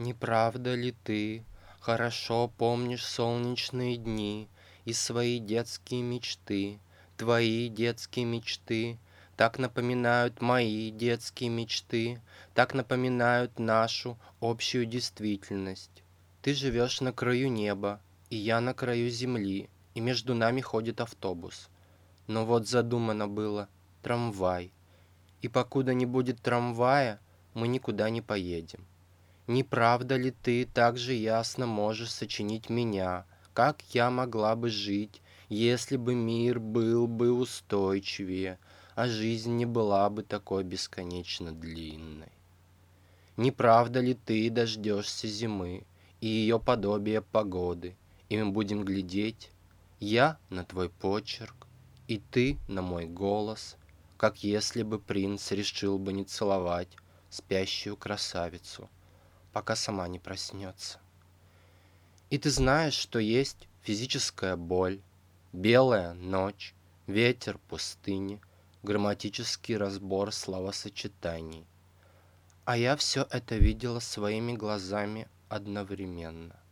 Не правда ли ты хорошо помнишь солнечные дни И свои детские мечты, твои детские мечты? Так напоминают мои детские мечты, Так напоминают нашу общую действительность. Ты живешь на краю неба, и я на краю земли, И между нами ходит автобус. Но вот задумано было трамвай. И покуда не будет трамвая, мы никуда не поедем. Не правда ли ты так же ясно можешь сочинить меня, как я могла бы жить, если бы мир был бы устойчивее, а жизнь не была бы такой бесконечно длинной? Не правда ли ты дождешься зимы и ее подобие погоды, и мы будем глядеть, я на твой почерк, и ты на мой голос, как если бы принц решил бы не целовать спящую красавицу — пока сама не проснется. И ты знаешь, что есть физическая боль, белая ночь, ветер пустыни, грамматический разбор словосочетаний. А я все это видела своими глазами одновременно –